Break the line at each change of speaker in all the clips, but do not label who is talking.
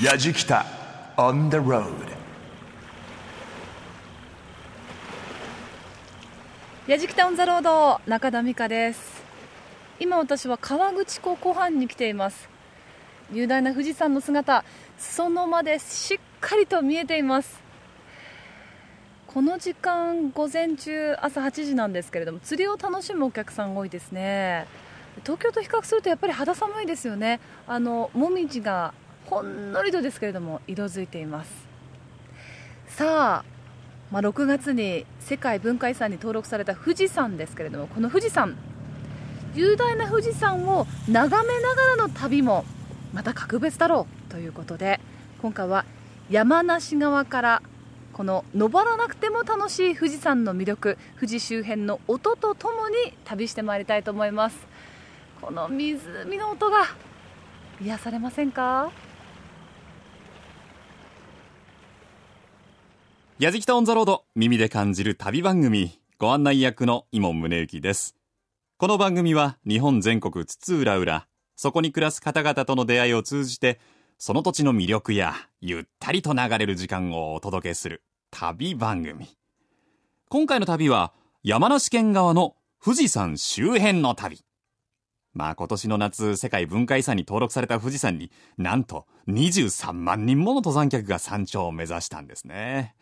やじきた。On the road
やじきたオンザロード中田美香です。今私は川口湖湖畔に来ています。雄大な富士山の姿。裾野までしっかりと見えています。この時間午前中朝8時なんですけれども釣りを楽しむお客さん多いですね。東京と比較するとやっぱり肌寒いですよね。あのもみじがほんのりとですけれども色づいています。さあまあ、6月に世界文化遺産に登録された富士山ですけれどもこの富士山雄大な富士山を眺めながらの旅もまた格別だろうということで今回は山梨側からこの登らなくても楽しい富士山の魅力富士周辺の音とともに旅してまいりたいと思います。この湖の音が癒されませんか？
やじきたオンザロード耳で感じる旅番組ご案内役の伊門宗行です。この番組は日本全国津々浦々そこに暮らす方々との出会いを通じてその土地の魅力やゆったりと流れる時間をお届けする旅番組。今回の旅は山梨県側の富士山周辺の旅。まあ今年の夏世界文化遺産に登録された富士山になんと23万人もの登山客が山頂を目指したんですね。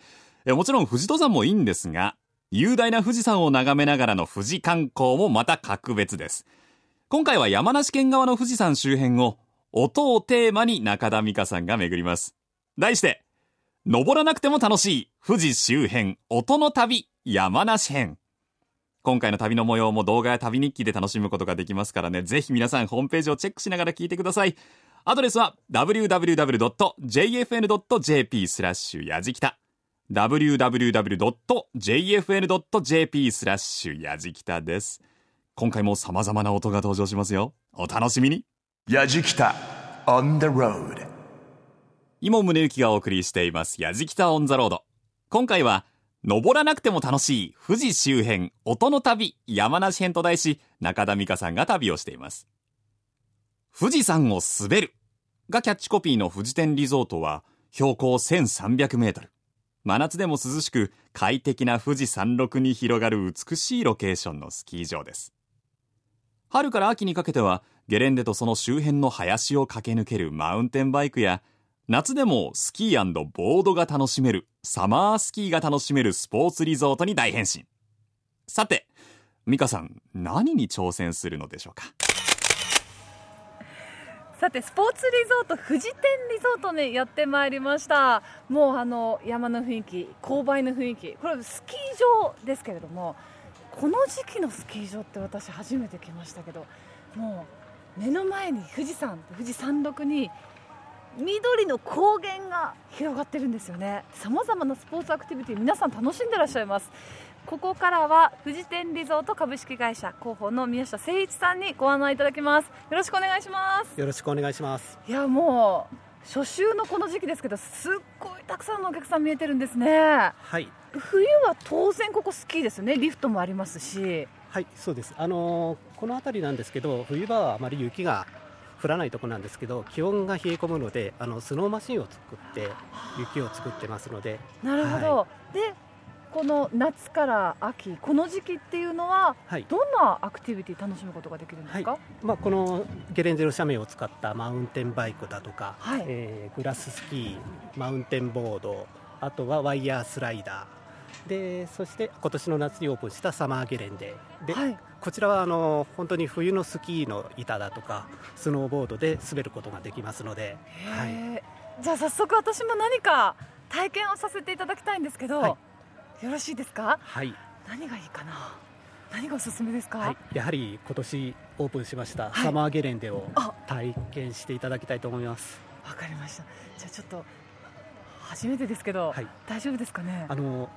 もちろん富士登山もいいんですが雄大な富士山を眺めながらの富士観光もまた格別です。今回は山梨県側の富士山周辺を音をテーマに中田美香さんが巡ります。題して登らなくても楽しい富士周辺音の旅山梨編。今回の旅の模様も動画や旅日記で楽しむことができますからね。ぜひ皆さんホームページをチェックしながら聞いてください。アドレスは www.jfn.jp スラッシュやじきた。www.jfn.jp スラッシュやじきたです。今回も様々な音が登場しますよ。お楽しみに。
やじきた on the road
今宗行がお送りしていますやじきたオンザロード。今回は登らなくても楽しい富士周辺音の旅山梨編と題し中田美香さんが旅をしています。富士山を滑るがキャッチコピーの富士天リゾートは標高1300メートル真夏でも涼しく快適な富士山麓に広がる美しいロケーションのスキー場です。春から秋にかけてはゲレンデとその周辺の林を駆け抜けるマウンテンバイクや夏でもスキーボードが楽しめるサマースキーが楽しめるスポーツリゾートに大変身。さて美香さん何に挑戦するのでしょうか？
さてスポーツリゾート富士天リゾートにやってまいりました。もうあの山の雰囲気勾配の雰囲気これスキー場ですけれどもこの時期のスキー場って私初めて来ましたけどもう目の前に富士山富士山麓に緑の高原が広がってるんですよね。さまざまなスポーツアクティビティ皆さん楽しんでらっしゃいます。ここからは富士天リゾート株式会社広報の宮下誠一さんにご案内いただきます。よろしくお願いします。
よろしくお願いします。
いやもう初秋のこの時期ですけどすっごいたくさんのお客さん見えてるんですね。
はい。
冬は当然ここスキーですよね。リフトもありますし。
はいそうです。あのー、この辺りなんですけど冬場はあまり雪が降らないところなんですけど気温が冷え込むのであのスノーマシンを作って雪を作ってますので。
なるほど、はい、でこの夏から秋この時期っていうのは、はい、どんなアクティビティ楽しむことができるんですか、はい、
まあ、このゲレンデの斜面を使ったマウンテンバイクだとか、はい、えー、グラススキーマウンテンボードあとはワイヤースライダー。でそして今年の夏にオープンしたサマーゲレンデ。で、はい、こちらはあの本当に冬のスキーの板だとかスノーボードで滑ることができますので、
はい、じゃあ早速私も何か体験をさせていただきたいんですけど、はい、よろしいですか？
はい。
何がいいかな？何がおすすめですか、はい、
やはり今年オープンしましたサマーゲレンデを体験していただきたいと思います。
わかりました。じゃあちょっと初めてですけど、はい、大丈夫ですかね？
あの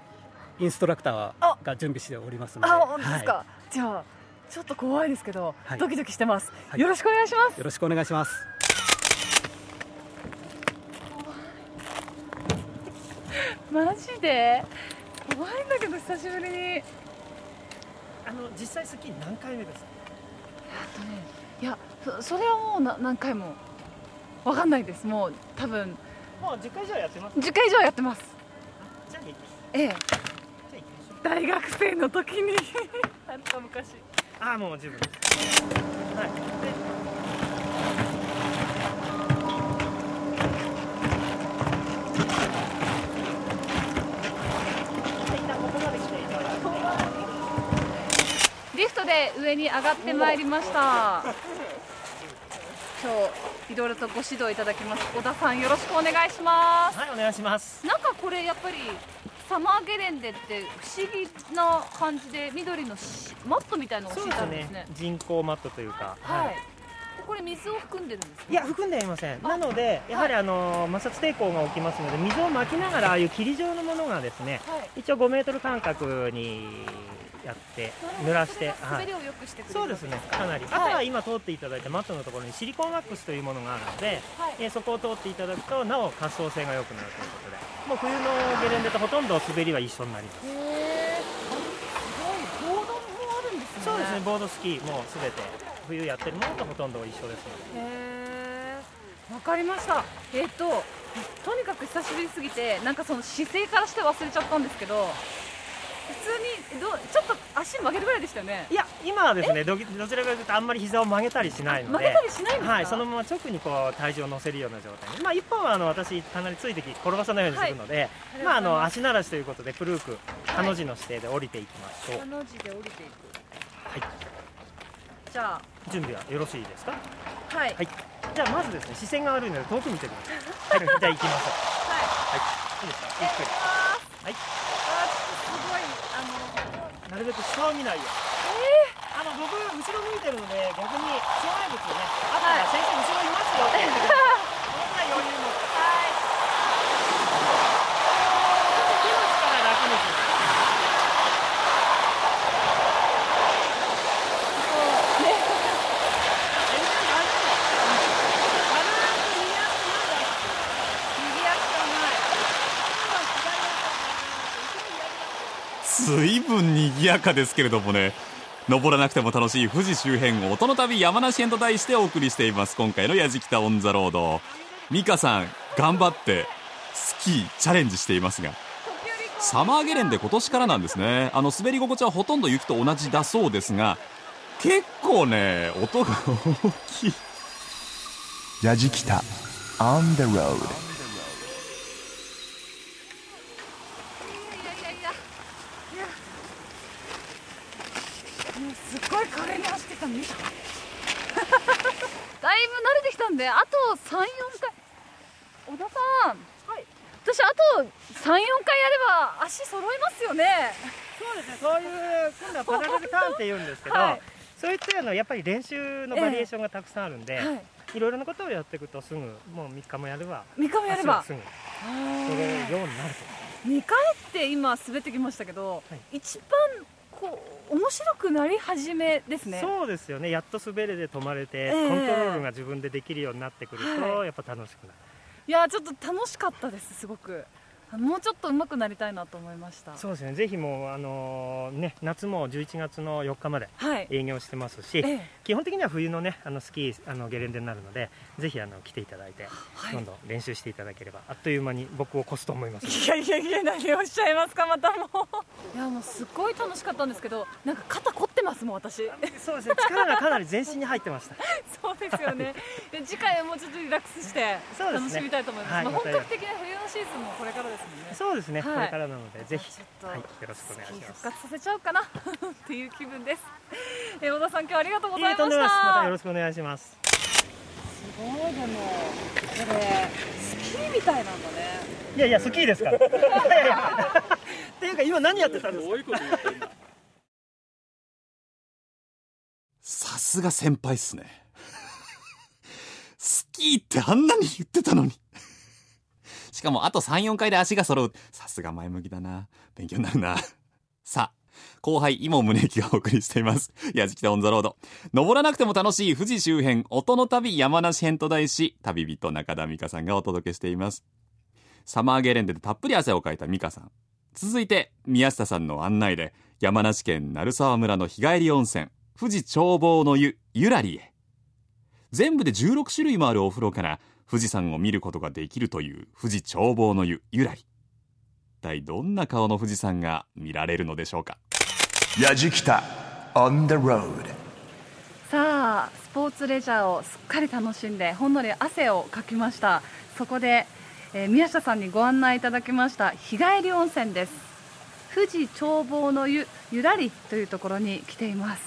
インストラクターが準備しておりますので。
あ本当ですか、はい、じゃあちょっと怖いですけど、はい、ドキドキしてます、はい、よろしくお願いします。
よろしくお願いします。
マジで？怖いんだけど久しぶりに。
あの実際スキー何回目ですか？
とねいやそそれはもうな何回も。わかんないです。もう多分
もう10回以上やってます
？10回以上やってます。
じゃあいい
ええ。
じゃあ行きましょう
大学生の時に。あった昔。
ああもう十分です。はい。で
リフトで上に上がってまいりました。今日いろいろとご指導いただきます。小田さんよろしくお願いします。
はいお願いします。
なんかこれやっぱりサマーゲレンデって不思議な感じで緑のしマットみたいなのが敷いてあるんですね。
人工マットというか。
はい、これ水を含んでるんですか
いや含んではいません。なのでやはりあの摩擦抵抗が起きますので水をまきながらああいう霧状のものがですね
はい。
一応5メートル間隔にやって濡らしてはい。
滑りを良くしてくれる。
そうですねかなり、あとは今通っていただいたマットのところにシリコンワックスというものがあるので、
はい。
えーそこを通っていただくとなお滑走性が良くなるということでもう冬のゲレンデとほとんど滑りは一緒になります。
へえすごい。ボードもあるんですね。
そうですねボードスキーもうすべて冬やってるものとほとんど一緒ですので
へえわかりました。えっ、ととにかく久しぶりすぎてなんかその姿勢からして忘れちゃったんですけど普通にどうちょっと足曲げるぐらいでしたよね？
いや今はですねどどちらかというとあんまり膝を曲げたりしないので
曲げたりしないんですか？
はい、そのまま直にこう体重を乗せるような状態。に、まあ、一本はあの私、かなりついてき転ばさないようにするので、
い。
まあ、あの
あ
足慣らしということで、プルーク、ハの字の姿勢で降りていきましょう、
ハの字で降りてい。く
はい、
じゃ
準備はよろしいですか、
あはい。
はい、じゃあまずですね視線が悪いので遠く見てください、はい、じゃあ行きましょう、はい、い。いですか、ゆっくり、はい、
あーちょっとすごいあの
なるべく下を見ないよ。うに。あの僕、後ろ向いてるので、逆に障害物ね、あったら先生、後ろいますよって 言ってください、このぐらい余裕持って。手の力楽にします
右足がない
随分賑やかですけれどもね。登らなくても楽しい富士周辺音の旅山梨編と題してお送りしています。今回の「やじきたオン・ザ・ロード」美香さん頑張ってスキーチャレンジしていますが。サマーゲレンデ今年からなんですね。あの滑り心地はほとんど雪と同じだそうですが結構ね音が大きい。
ラジキタ on the road
いやいやいやいやいやもうすっごい華麗に走ってきたの見ただいぶ慣れてきたんであと34回。小田さん、私あと34回やれば足揃いますよね。
そうですね、そういう、今度はパラレルターンって言うんですけど、
はい。
そういったようなやっぱり練習のバリエーションがたくさんあるんで、
はい。
いろいろなことをやっていくとすぐ、もう3日もやれば、
3日もやれば。
すぐ。取れるようになると。
2回って今滑ってきましたけど、
はい。
一番こう面白くなり始めですね。
そうですよね、やっと滑れで止まれて、
ええ。
コントロールが自分でできるようになってくると、
はい。
やっぱ楽しくなる。
いやちょっと楽しかったですすごく。あもうちょっと上手くなりたいなと思いました。
そうですね、ぜひもう、あのね、夏も11月の4日まで
はい。
営業してますし、
ええ。
基本的には冬のね、あのスキー、あのゲレンデになるので、ぜひあの来ていただいて、
はい。
どんどん練習していただければ、あっという間に僕を越すと思います。
いやいやいや何をおっしゃいますかまたもう。いやもうすっごい楽しかったんですけどなんか肩凝ってますもん私。
そうですね、力がかなり全身に入ってました。
そうですよね。で次回はもうちょっとリラックスして楽しみたいと思います。まあ、
はいまた
本格的な冬のシーズンもこれからですもんね。
そうですね、
はい。
これからなので、ぜひ、
ちょっと
はい、よろしくお願いします。
復活させちゃおうかな っていう気分です。えー小田さん今日はありがとうご
い
ざいました。
いえとんでもないです。またよろしくお願いします。
すごいでもこれスキーみたいなんだね。
いやいや、スキーですから。っていうか、今何やってたんですか？
すが先輩っすねスキーってあんなに言ってたのにしかもあと3、4回で足が揃う。さすが前向きだな。勉強になるな。さあ、後輩、今宗行がお送りしています。やじきたオンザロード。登らなくても楽しい富士周辺、音の旅山梨編と題し、旅人中田美香さんがお届けしています。サマーゲレンデでたっぷり汗をかいた美香さん。続いて、宮下さんの案内で、山梨県鳴沢村の日帰り温泉、富士眺望の湯、ゆらりへ。全部で16種類もあるお風呂から、富士山を見ることができるという富士眺望の湯ゆらり一体どんな顔の富士山が見られるのでしょうか？
やじきた on the road
さあスポーツレジャーをすっかり楽しんでほんのり汗をかきました。そこで、えー宮下さんにご案内いただきました日帰り温泉です。富士眺望の湯ゆらりというところに来ています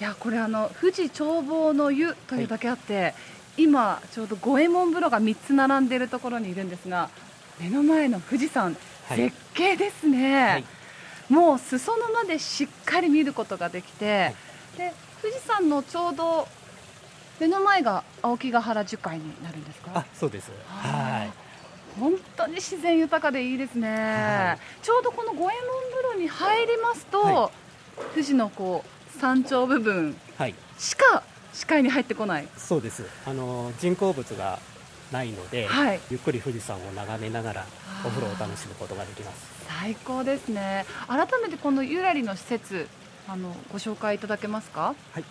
いやこれあの富士眺望の湯というだけあって、今ちょうど五右衛門風呂が3つ並んでいるところにいるんですが目の前の富士山、
はい。
絶景ですね、
はい。
もう裾野までしっかり見ることができて、で富士山のちょうど目の前が青木ヶ原樹海になるんですか？
あそうです。はい。
本当に自然豊かでいいですね、
は
ちょうどこの五右衛門風呂に入りますと、
は
富士のこう山頂部分
はい。
しか視界に入ってこない。
そうです。あの人工物がないので、
はい。
ゆっくり富士山を眺めながらお風呂を楽しむことができます。
最高ですね。改めてこのゆらりの施設あのご紹介いただけますか？
はい、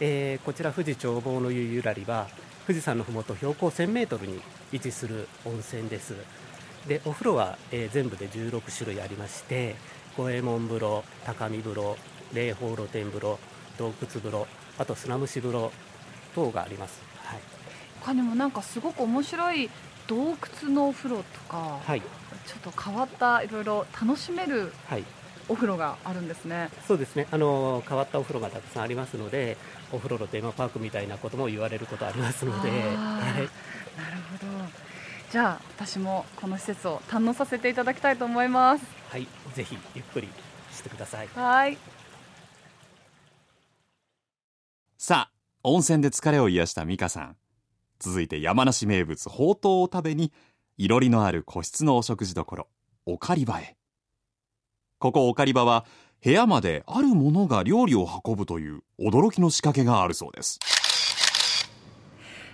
えーこちら富士眺望の湯ゆらりは富士山のふもと標高1000メートルに位置する温泉です。でお風呂は、えー全部で16種類ありまして五右衛門風呂高見風呂霊峰露天風呂洞窟風呂あと砂蒸し風呂等があります。はい、
他にもなんかすごく面白い洞窟のお風呂とか、
はい。
ちょっと変わったいろいろ楽しめる
はい、
お風呂があるんですね。
そうですね。あの変わったお風呂がたくさんありますのでお風呂のテーマパークみたいなことも言われることありますので、はい、
なるほど。じゃあ私もこの施設を堪能させていただきたいと思います。
はい、ぜひゆっくりしてください。
はい
さあ温泉で疲れを癒した美香さん。続いて山梨名物ほうとうを食べにいろりのある個室のお食事処おかり場へ。ここおかり場は部屋まであるものが料理を運ぶという驚きの仕掛けがあるそうです。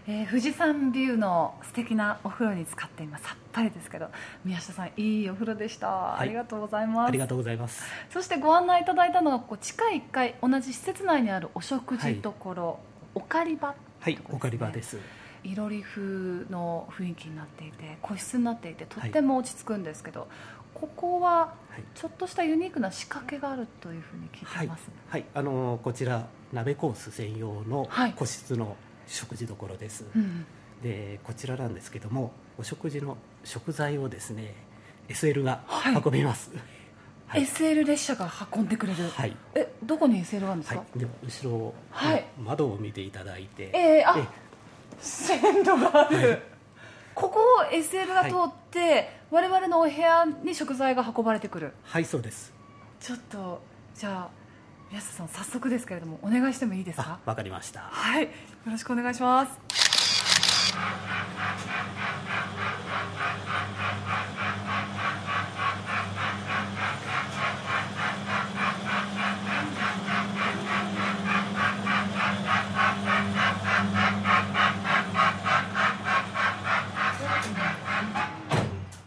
えー富士山ビューの素敵なお風呂に使って今さっぱりですけど宮下さんいいお風呂でした、
い。
ありがとうございます。
ありがとうございます。
そしてご案内いただいたのがここ地下1階同じ施設内にあるお食事処、おかり場
はい、おかり場です。
いろり風の雰囲気になっていて個室になっていてとっても落ち着くんですけど、ここは
はい。
ちょっとしたユニークな仕掛けがあるというふうに聞い
はい
てます、、
はい、あのーこちら鍋コース専用の
はい
個室の食事処です。
うん。
で、こちらなんですけども、お食事の食材をですね、SL が
はい。
運びます。はい、
SL 列車が運んでくれる、
はい、
えどこに SL があるんですか、
はい、では後ろを、
はい。
窓を見ていただいて、
えー、あ
え
線路がある、ここを SL が通って、我々のお部屋に食材が運ばれてくる。
はい、そうです。
ちょっとじゃあ宮下さん早速ですけれどもお願いしてもいいです
あ
か、
わかりました。
はいよろしくお願いします。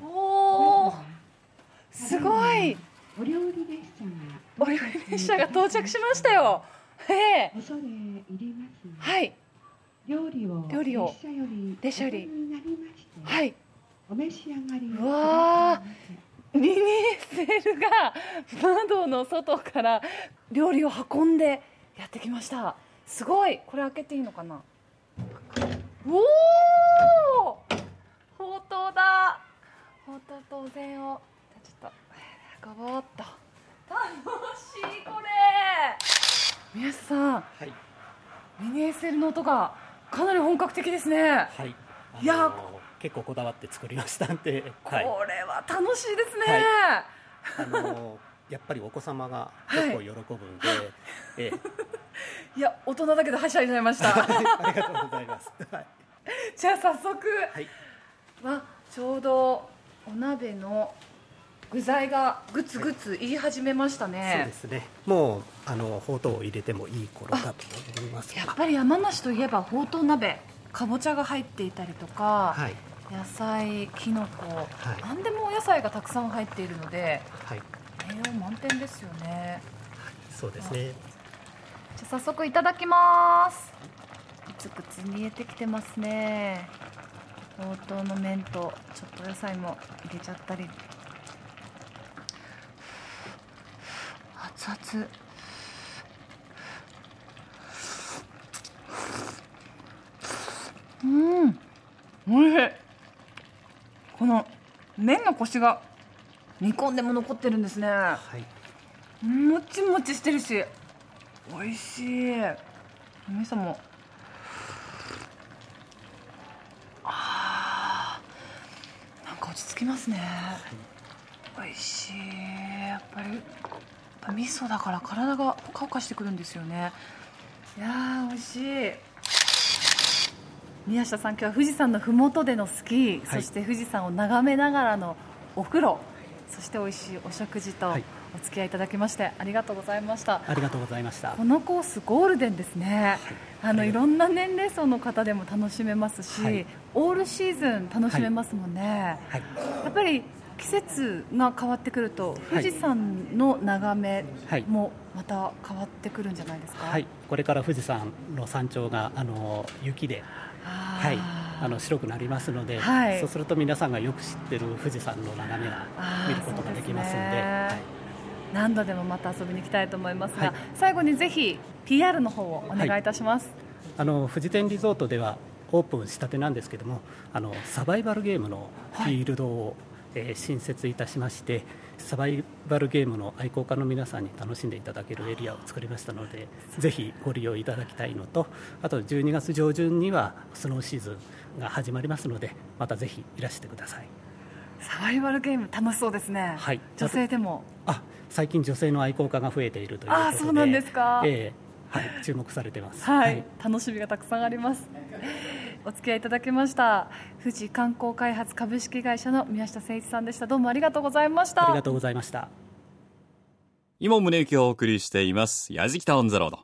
おおすごい。
お料理列車が
お料理列車が到着しましたよ。ええ。はい
料理を
料理を
列車より
列車より
お取りになりまして、
はい。
お召し上がりを
うわミニ SL が窓の外から料理を運んでやってきました。すごい。これ開けていいのかな？おおほうとうだ。ほうとうとお膳を。ちょっとガボッと。楽しいこれ。宮下さん
はい、
ミニ SL の音がかなり本格的ですね
はい。あのー
いや
結構こだわって作りましたんで、
こ
はい。
れは楽しいですね、
は あのーやっぱりお子様が結構喜ぶんで、ええ
いや大人だけどはしゃいじゃいました
ありがとうございます。はい。
じゃあ早速
はい。
はちょうどお鍋の具材がグツグツ言い始めました
そう
ね
で、すね。もうあのほうとうを入れてもいい頃かと思います。
やっぱり山梨といえばほうとう鍋かぼちゃが入っていたりとか、
はい
野菜きのこ、
い
何でもお野菜がたくさん入っているので
はい。
栄養満点ですよね
そうですね。
じゃあ早速いただきますグツグツ煮えてきてますねほうとうの麺とちょっと野菜も入れちゃったり熱々うん。おいしい。この麺のコシが煮込んでも残ってるんですね、
はい、
もちもちしてるし美味しい。味噌も。あーなんか落ち着きますね、美味しい。やっぱりぱ味噌だから体がポカポカしてくるんですよね。いやー美味しい。宮下さん今日は富士山のふもとでのスキー、
はい。
そして富士山を眺めながらのお風呂そして美味しいお食事と
はい。
お付き合いいただきましてありがとうございました。
ありがとうございました。
このコースゴールデンですね、あのい。ろんな年齢層の方でも楽しめますし、
はい。
オールシーズン楽しめますもんね、
はい。
やっぱり季節が変わってくると富士山の眺め
はい。
もまた変わってくるんじゃないですか、
はい、これから富士山の山頂があの雪で、はい、あの白くなりますので、
はい。
そうすると皆さんがよく知ってる富士山の眺めが見ることができますので
で
はい。
何度でもまた遊びに行きたいと思いますが、
はい。
最後にぜひ PR の方をお願いい。たします、
あの富士天リゾートではオープンしたてなんですけどもあのサバイバルゲームのフィールドを、えー新設いたしましてサバイバルゲームの愛好家の皆さんに楽しんでいただけるエリアを作りましたのでぜひご利用いただきたいのとあと12月上旬にはスノーシーズンが始まりますのでまたぜひいらしてください。
サバイバルゲーム楽しそうですね、
はい。
女性でも。
あ最近女性の愛好家が増えているということで。
あそうなんですか。
ええ。はい、注目されてます。
はい、楽しみがたくさんあります。お付き合いいただきました。富士観光開発株式会社の宮下誠一さんでした。どうもありがとうございました。
ありがとうございました
今宗行をお送りしています、やじきたオンザロード。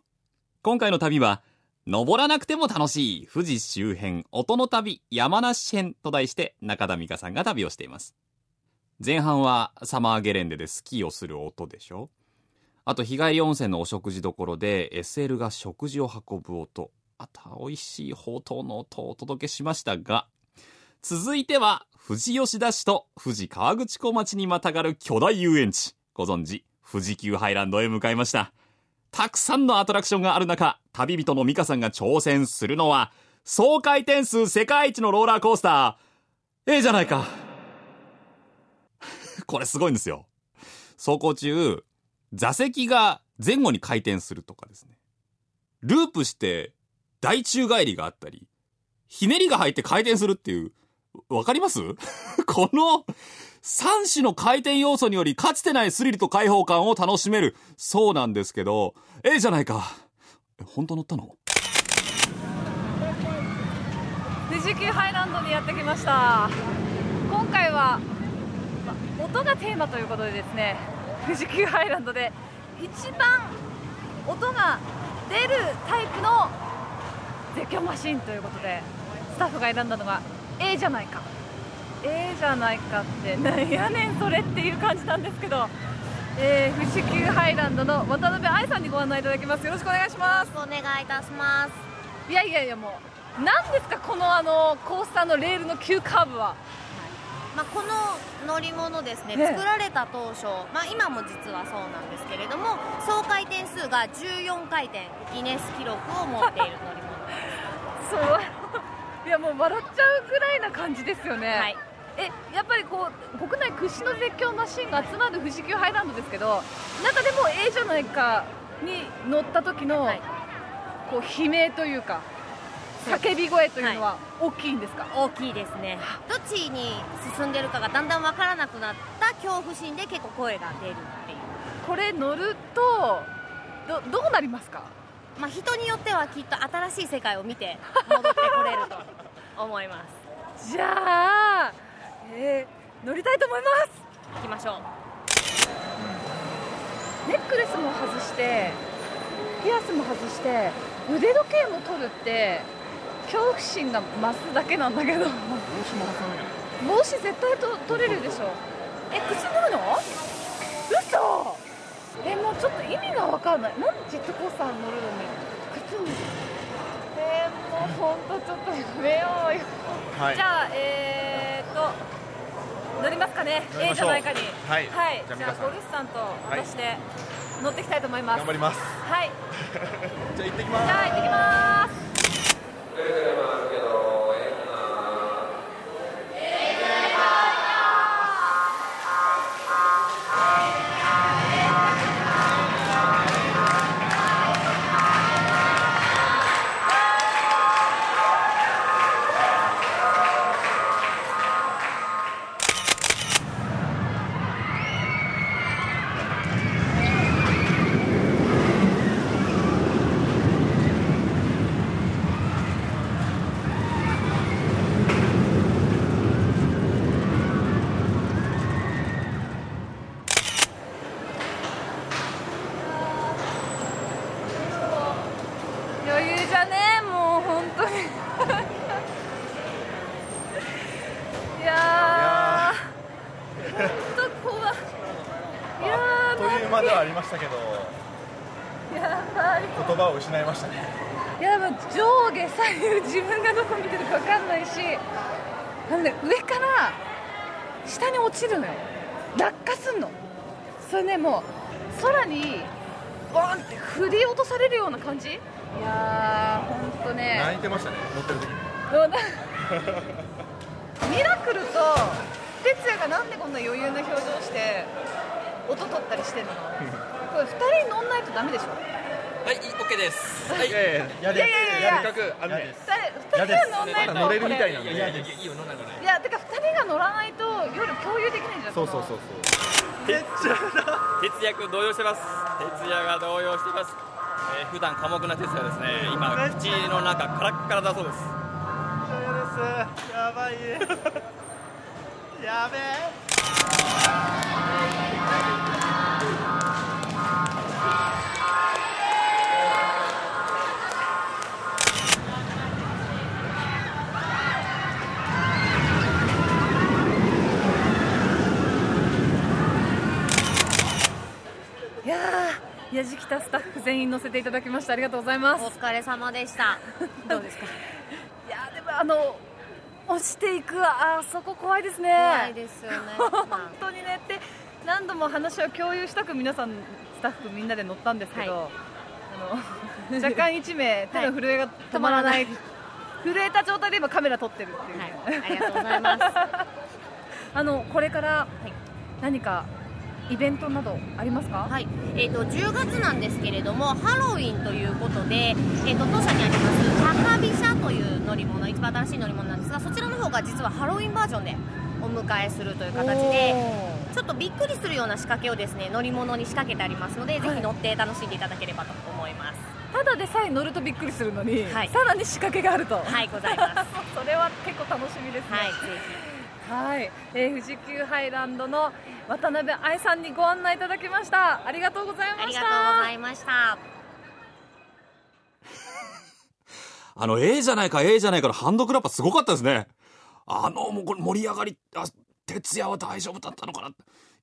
今回の旅は、登らなくても楽しい富士周辺音の旅山梨編と題して中田美香さんが旅をしています。前半はサマーゲレンデでスキーをする音でしょあと日帰り温泉のお食事どころで SL が食事を運ぶ音。あとは美味しいほうとうの音をお届けしましたが、続いては富士吉田市と富士河口湖町にまたがる巨大遊園地。ご存知、富士急ハイランドへ向かいました。たくさんのアトラクションがある中、旅人の美香さんが挑戦するのは、総回転数世界一のローラーコースター。ええじゃないか。これすごいんですよ。走行中、座席が前後に回転するとかですね。ループして大宙返りがあったり、ひねりが入って回転するっていう、わかります？この3種の回転要素によりかつてないスリルと開放感を楽しめるそうなんですけど、ええじゃないか。え本当乗ったの？
富士急ハイランドにやってきました。今回は、ま音がテーマということでですね、富士急ハイランドで一番音が出るタイプの絶叫マシンということで、スタッフが選んだのが A じゃないか。ええじゃないかってなんやねんそれっていう感じなんですけど、えー、富士急ハイランドの渡辺愛さんにご案内いただきます。よろしくお願いします。
お願いいたします。
いやいやいやもう何ですかこのあのコースターのレールの急カーブは。
まあ、この乗り物ですね、
ええ
作られた当初、まあ、今も実はそうなんですけれども総回転数が14回転ギネス記録を持っている乗り物
笑っちゃうぐらいな感じですよね、
はい。
えやっぱりこう国内屈指の絶叫マシンが集まる富士急ハイランドですけど中でも A じゃないかに乗った時の、
はい。
こう悲鳴というか叫び声というのは大きいんですか、
大きいですね。どっちに進んでるかがだんだん分からなくなった恐怖心で結構声が出るっていう、
これ乗るとどどうなりますか？
まあ、人によってはきっと新しい世界を見て戻ってこれると思います。
じゃあ、えー乗りたいと思います。
行きましょう。
ネックレスも外してピアスも外して腕時計も取るって恐怖心が増すだけなんだけど。帽子も帽子絶対と取れるでしょ。え靴脱ぐの？嘘！えもうちょっと意味が分かんない。なんでジェットコースター乗るのに？靴脱ぐえー、も本当ちょっとやめようよ、
はい。
じゃあえー、っと乗りますかね？A じゃないかに。
はい。
はい、じゃあゴルフさんと私で乗っていきたいと思います、
頑張ります。
はい。
じゃあ行ってきます。
じゃあ行ってきます ミラクルと哲也がなんでこんな余裕な表情して音取ったりしてんの？これ2人乗んないとダメでしょ？
はい、OK です。はい、
いやいやや
いやいやいや
やりかくあのね
2人が乗んないと
まだ乗れるみたいなんで
いやいやいや、いいよ、飲んだから。
いやてか2人が乗らないと夜共有できないんじゃん
そうそうそうそう
哲也君動揺してます。哲也が動揺しています。えー、普段寡黙な哲也ですね。今口の中カラッカラだそうです。
やばい。やべえ。
いやー、やじきたスタッフ全員乗せていただきました。ありがとうございます。
お疲れ様でした。どうですか？
あの落ちていくあそこ怖いですね。
怖いですよね。
本当にね。って何度も話を共有したく皆さんスタッフみんなで乗ったんですけど、
は
あの 若干1名手の震えが止まらない。震えた状態で今カメラ撮ってるっていう、ね
はい。ありがとうございます。
あのこれから何かイベントなどありますか？
はい、えー、と10月なんですけれどもハロウィンということで、えー、と当社にあります高飛車という乗り物一番新しい乗り物なんですがそちらの方が実はハロウィンバージョンでお迎えするという形でちょっとびっくりするような仕掛けをですね乗り物に仕掛けてありますので、ぜひ乗って楽しんでいただければと思います。
ただでさえ乗るとびっくりするのに、
はい。
さらに仕掛けがあると。
はいございます。
それは結構楽しみですね。
はいぜ
はい、えー富士急ハイランドの渡辺愛さんにご案内いただきました。ありがとうございました。
ひありがとうございました
あの、A じゃないか A じゃないかのハンドクラッパーすごかったですね。あの、もうこれ盛り上がり、あ、徹夜は大丈夫だったのかな。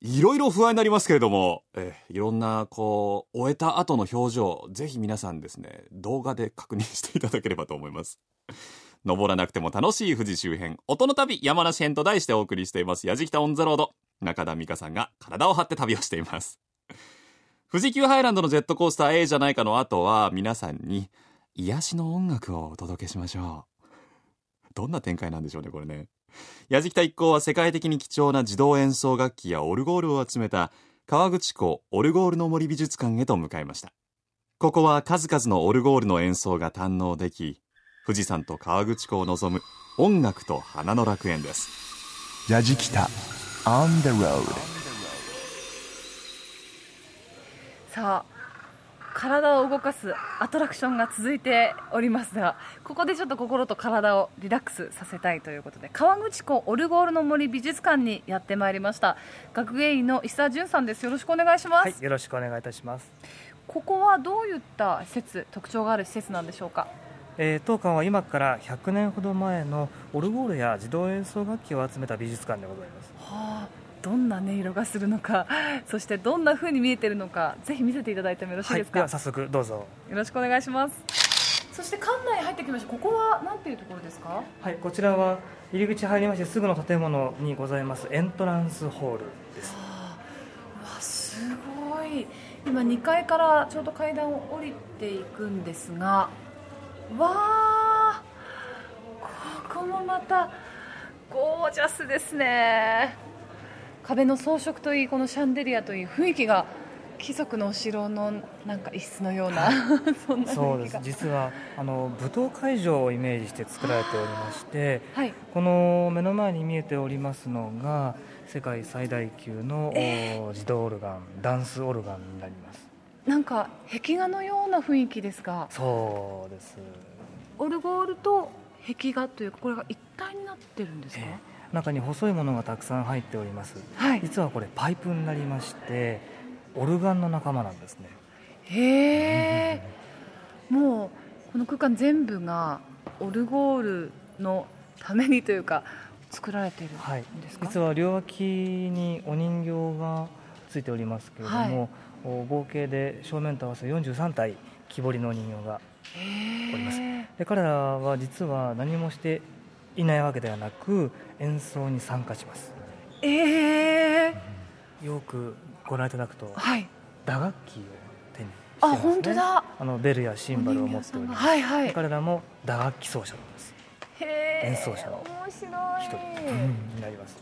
いろいろ不安になりますけれども、えーいろんな、こう、終えた後の表情、ぜひ皆さんですね、動画で確認していただければと思います。登らなくても楽しい富士周辺、音の旅、山梨編と題してお送りしています、やじきたオンザロード。中田美香さんが体を張って旅をしています。富士急ハイランドのジェットコースター A じゃないかの後は、皆さんに、癒しの音楽をお届けしましょう。どんな展開なんでしょうね、これね。矢敷田一行は世界的に貴重な自動演奏楽器やオルゴールを集めた川口湖オルゴールの森美術館へと向かいました。ここは数々のオルゴールの演奏が堪能でき、富士山と川口湖を望む音楽と花の楽園です。
ヤジキタ On the road
さあ体を動かすアトラクションが続いておりますがここでちょっと心と体をリラックスさせたいということで川口湖オルゴールの森美術館にやってまいりました。学芸員の石田純さんです。よろしくお願いします、
はい、よろしくお願いいたします。
ここはどういった施設特徴がある施設なんでしょうか？
えー当館は今から100年ほど前のオルゴールや自動演奏楽器を集めた美術館でございます。
はあ、どんな音色がするのか そしてどんな風に見えているのかぜひ見せていただいてもよろしい
はい、
ですか、
では早速どうぞ。
よろしくお願いします。そして館内入ってきました。ここは何ていうところですか？
はいこちらは入り口入りましてすぐの建物にございます。エントランスホールです。
わすごい。今2階からちょうど階段を降りていくんですがわあここもまたゴージャスですね。壁の装飾といいこのシャンデリアといい雰囲気が貴族のお城のなんか一室のような、そんな
そうです。実はあの舞踏会場をイメージして作られておりまして、
はい、
この目の前に見えておりますのが世界最大級の、
え
お自動オルガンダンスオルガンになります
なんか壁画のような雰囲気ですが
そうです。
オルゴールと壁画というかこれが一体になってるんですか、
中に細いものがたくさん入っております、
はい。
実はこれパイプになりましてオルガンの仲間なんですね。
へえ。もうこの空間全部がオルゴールのためにというか作られているん
はい
ですか、
実は両脇にお人形がついておりますけれども、お合計で正面と合わせ43体木彫りのお人形がおります。で彼らは実は何もしていないわけではなく演奏に参加します。
ええ
よくご覧いただくと、
はい。
打楽器を手にして
あ
ます、ね、
本当だ。
あのベルやシンバルを持っております、
はいはい。
で彼らも打楽器奏者なんです。演奏者の一人、になります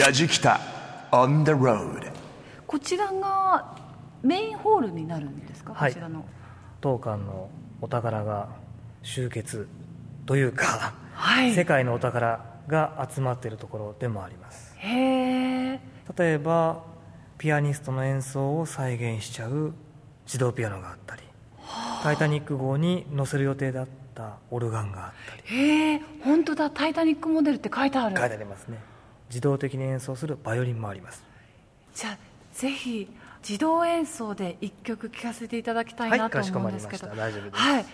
やじきた on the road.
こちらがメインホールになるんですか、
はい。
こちらの。
当館のお宝が集結というか、
はい。
世界のお宝が集まっているところでもあります。
へえ
例えばピアニストの演奏を再現しちゃう自動ピアノがあったり「タイタニック号」に載せる予定だったオルガンがあったり。
へえ本当だ「タイタニックモデル」って書いてある。
書いてありますね自動的に演奏するバイオリンもあります。
じゃあぜひ自動演奏で一曲聴かせていただきたいなと思うんですけど。
まりました。大丈夫です。
はい。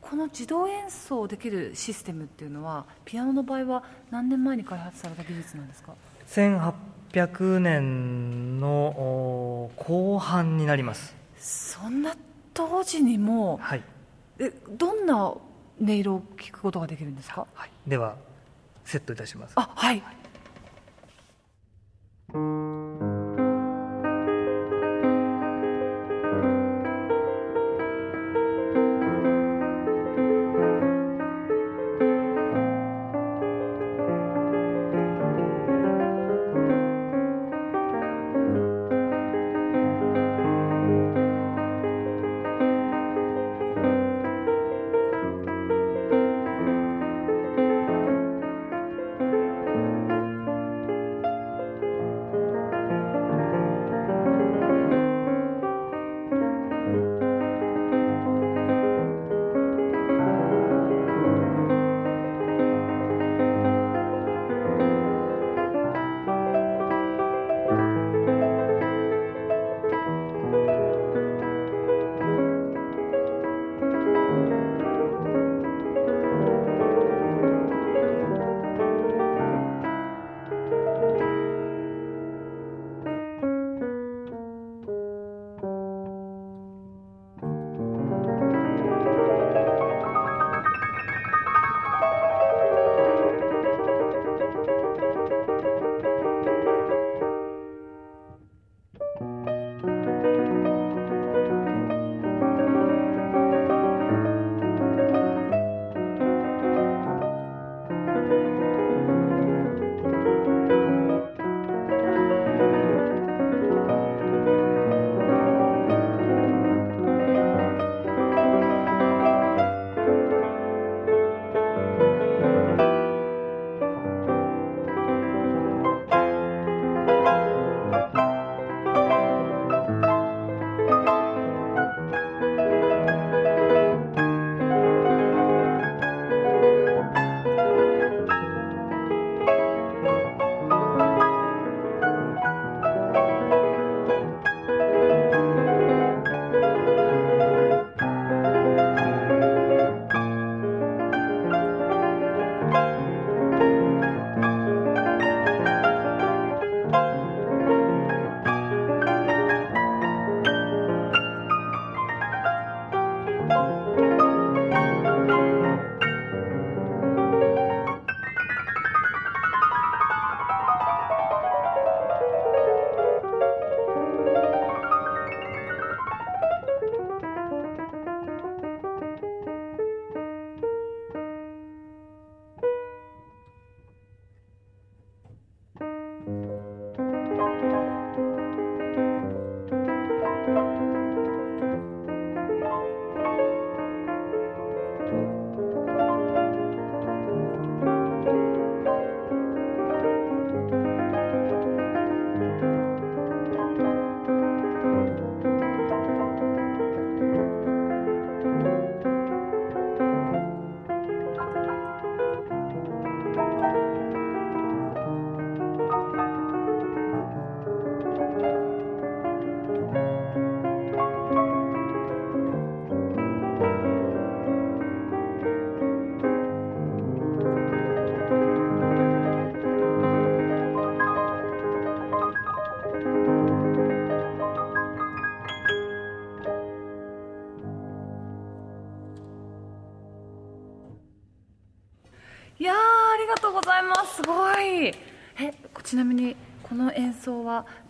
この自動演奏できるシステムっていうのはピアノの場合は何年前に開発された技術なんですか
？1800年のお後半になります。
そんな当時にも、
はい、
えどんな音色を聞くことができるんですか、
ではセットいたします。
あはい Música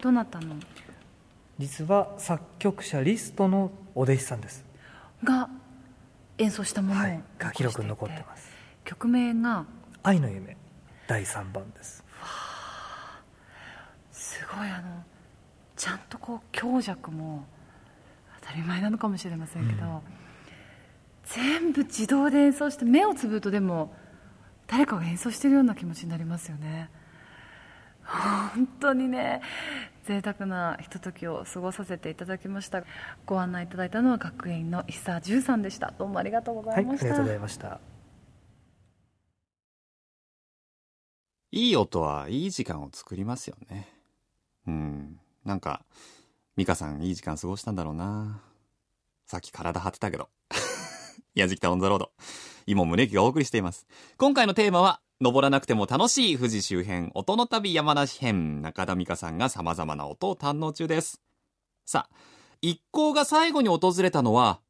どなたの？
実は作曲者リストのお弟子さんです。
が演奏したものを、はい、
が記録に残ってます。
曲名が「
愛の夢」第3番です。
すごいあのちゃんとこう強弱も当たり前なのかもしれませんけど、うん、全部自動で演奏して目をつぶるとでも誰かが演奏してるような気持ちになりますよね。本当にね贅沢なひとときを過ごさせていただきました。ご案内いただいたのは学園の石澤十さんでした。どうもありがとうございました、
はい、ありがとうございました。
いい音はいい時間を作りますよね。うん。なんか美香さんいい時間過ごしたんだろうな。さっき体張ってたけど。やじきたオンザロード。今宗行がお送りしています。今回のテーマは登らなくても楽しい富士周辺音の旅山梨編。中田美香さんが様々な音を堪能中です。さあ一行が最後に訪れたのは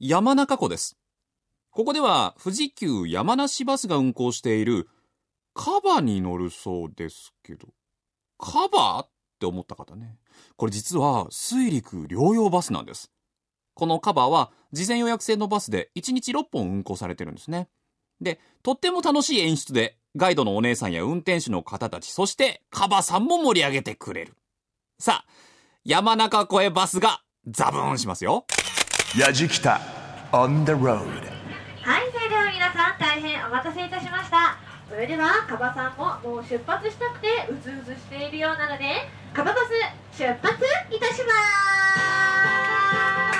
山中湖です。ここでは富士急山梨バスが運行しているカバに乗るそうですけどカバって思った方ね。これ実は水陸両用バスなんです。このカバーは事前予約制のバスで1日6本運行されてるんですねで、とっても楽しい演出で、ガイドのお姉さんや運転手の方たち、そしてカバさんも盛り上げてくれる。さあ、山中湖へバスがザブーンしますよ。
やじきた on the road
はい、それでは皆さん大変お待たせいたしました。それではカバさんももう出発したくてうずうずしているようなので、カババス出発いたします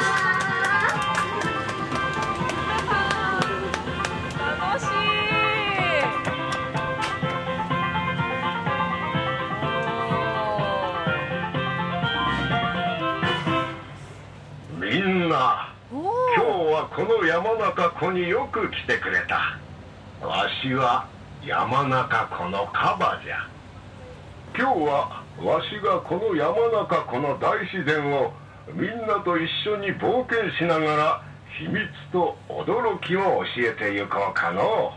この山中湖によく来てくれた。わしは山中湖のカバじゃ。今日はわしがこの山中湖の大自然をみんなと一緒に冒険しながら秘密と驚きを教えてゆこうかの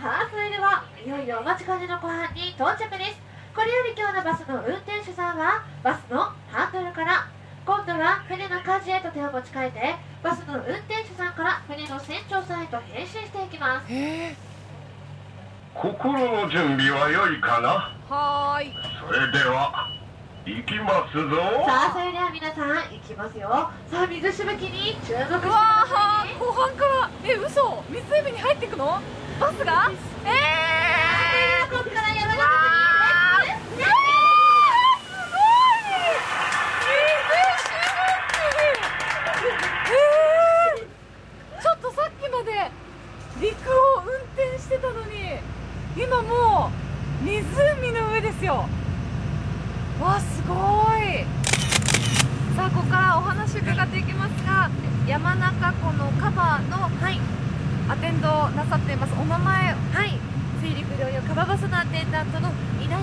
さあそれではいよいよお待ちかねの湖畔に到着です。これより今日のバスの運転手さんはバスのハンドルから今度は船の舵へと手を持ち替えてバスの運転手さんから船の船長さんへと変身していきます。
心の準備は良いかな？
はい。
それでは行きますぞ。
さあそれでは皆さん行きますよ。さあ水しぶきに注目してください、ね、
わ後半から。え嘘。湖に入っていくの？バスが？え
えー、ここから山中に
陸を運転してたのに今もう湖の上ですよわすごいさあここからお話伺っていきますが山中湖のカバーの、はい、アテンドなさっていますお名前
はい水陸両用カババスのアテンダントの稲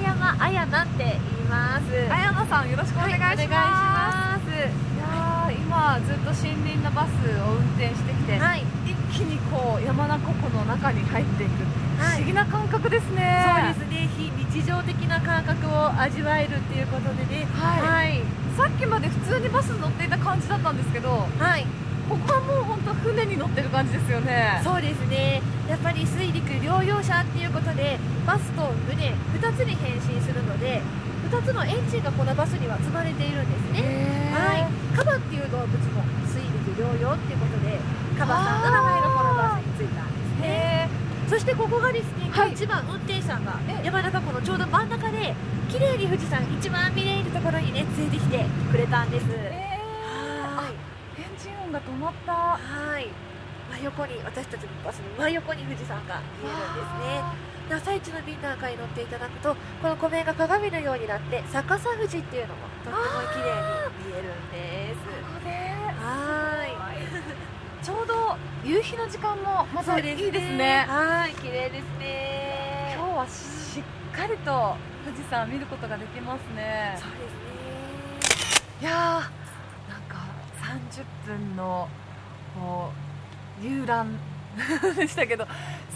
山彩菜って言います。
彩菜さんよろしくお願いします、はい、いします。今ずっと森林のバスを運転してきて、はい、一気にこう山中湖の中に入っていく、はい、不思議な感覚ですね。
そうですね。非日常的な感覚を味わえるっていうことでね、
はい、はい、さっきまで普通にバスに乗っていた感じだったんですけど、はい、ここはもう本当船に乗ってる感じですよね。
そうですね。やっぱり水陸両用車っていうことでバスと船2つに変身するので2つのエンジンがこのバスには積まれているんですね。はい。カバっていう動物も水陸両用っていうことでカバさんの名前がこのバスについたんですね。そしてここがですね、はい、一番運転手さんが山中湖のちょうど真ん中で綺麗に富士山一番見れるところにね連れてきてくれたんです、え
ー、はいエンジン音が止まった。
はい。真横に私たちのバスの真横に富士山が見えるんですね。朝一の便なんかに乗っていただくとこの湖面が鏡のようになって逆さ富士っていうのもとっても綺麗に見えるんです。はい。
ちょうど夕日の時間もまたいいですね。
はい綺麗ですね。
今日はしっかりと富士山見ることができますね。
そう
ですね。いや30分のこう遊覧 でしたけど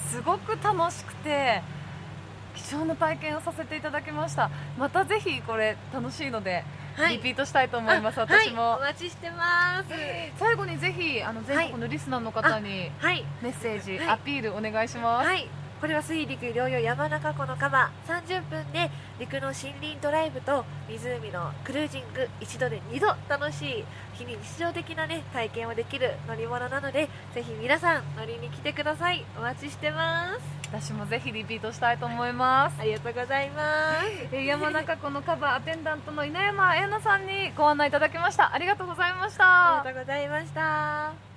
すごく楽しくて貴貴重な体験をさせていただきました。またぜひこれ楽しいので、はい、リピートしたいと思います。私も、
はい、お待ちしてます。
最後にぜひあの全国のリスナーの方にメッセージ、アピールお願いします。
はいこれは水陸両用山中湖のカバー30分で陸の森林ドライブと湖のクルージング。一度で2度楽しい。非日常的な、ね、体験をできる乗り物なのでぜひ皆さん乗りに来てください。お待ちしてます。
私もぜひリピートしたいと思います。
ありがとうございま
す。山中湖のカバーアテンダントの稲山彩奈さんにご案内いただきました。ありがとうございました。
ありがとうございました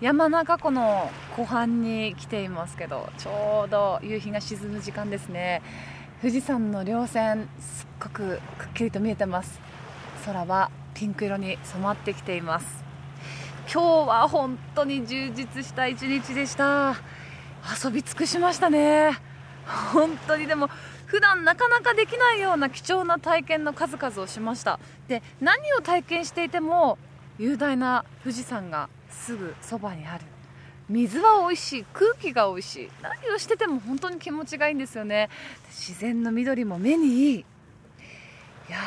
山中湖の湖畔に来ていますけどちょうど夕日が沈む時間ですね。富士山の稜線すっごくくっきりと見えてます。空はピンク色に染まってきています。今日は本当に充実した一日でした。遊び尽くしましたね。本当にでも普段なかなかできないような貴重な体験の数々をしました。で何を体験していても雄大な富士山がすぐそばにある。水は美味しい空気が美味しい。何をしてても本当に気持ちがいいんですよね。自然の緑も目にいい。いや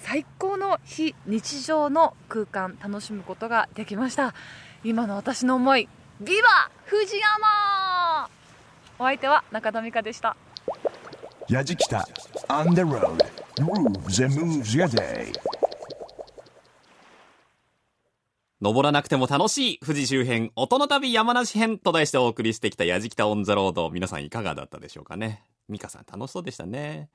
最高の非日常の空間楽しむことができました。今の私の思い。ビバ富士山!お相手は中田美香でした。
やじきた。On the road. Grooves and moves your day.
登らなくても楽しい富士周辺音の旅山梨編と題してお送りしてきたやじきたオンザロード。皆さんいかがだったでしょうかね？ミカさん楽しそうでしたね。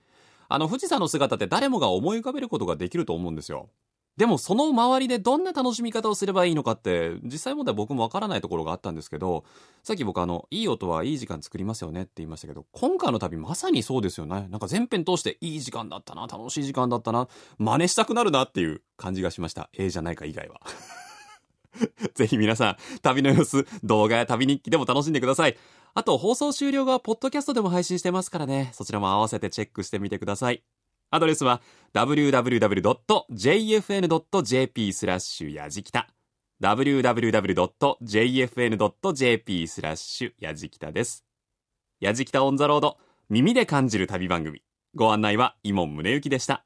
あの富士山の姿って誰もが思い浮かべることができると思うんですよ。でもその周りでどんな楽しみ方をすればいいのかって実際問題僕もわからないところがあったんですけどさっき僕あのいい音はいい時間作りますよねって言いましたけど今回の旅まさにそうですよねなんか全編通していい時間だったな楽しい時間だったな真似したくなるなっていう感じがしましたええじゃないか以外は ぜひ皆さん、旅の様子、動画や旅日記でも楽しんでください。あと、放送終了後は、ポッドキャストでも配信してますからね、そちらも合わせてチェックしてみてください。アドレスは、www.jfn.jp スラッシュやじきた。www.jfn.jp スラッシュやじきたです。やじきたオンザロード、耳で感じる旅番組。ご案内は、伊門宗行でした。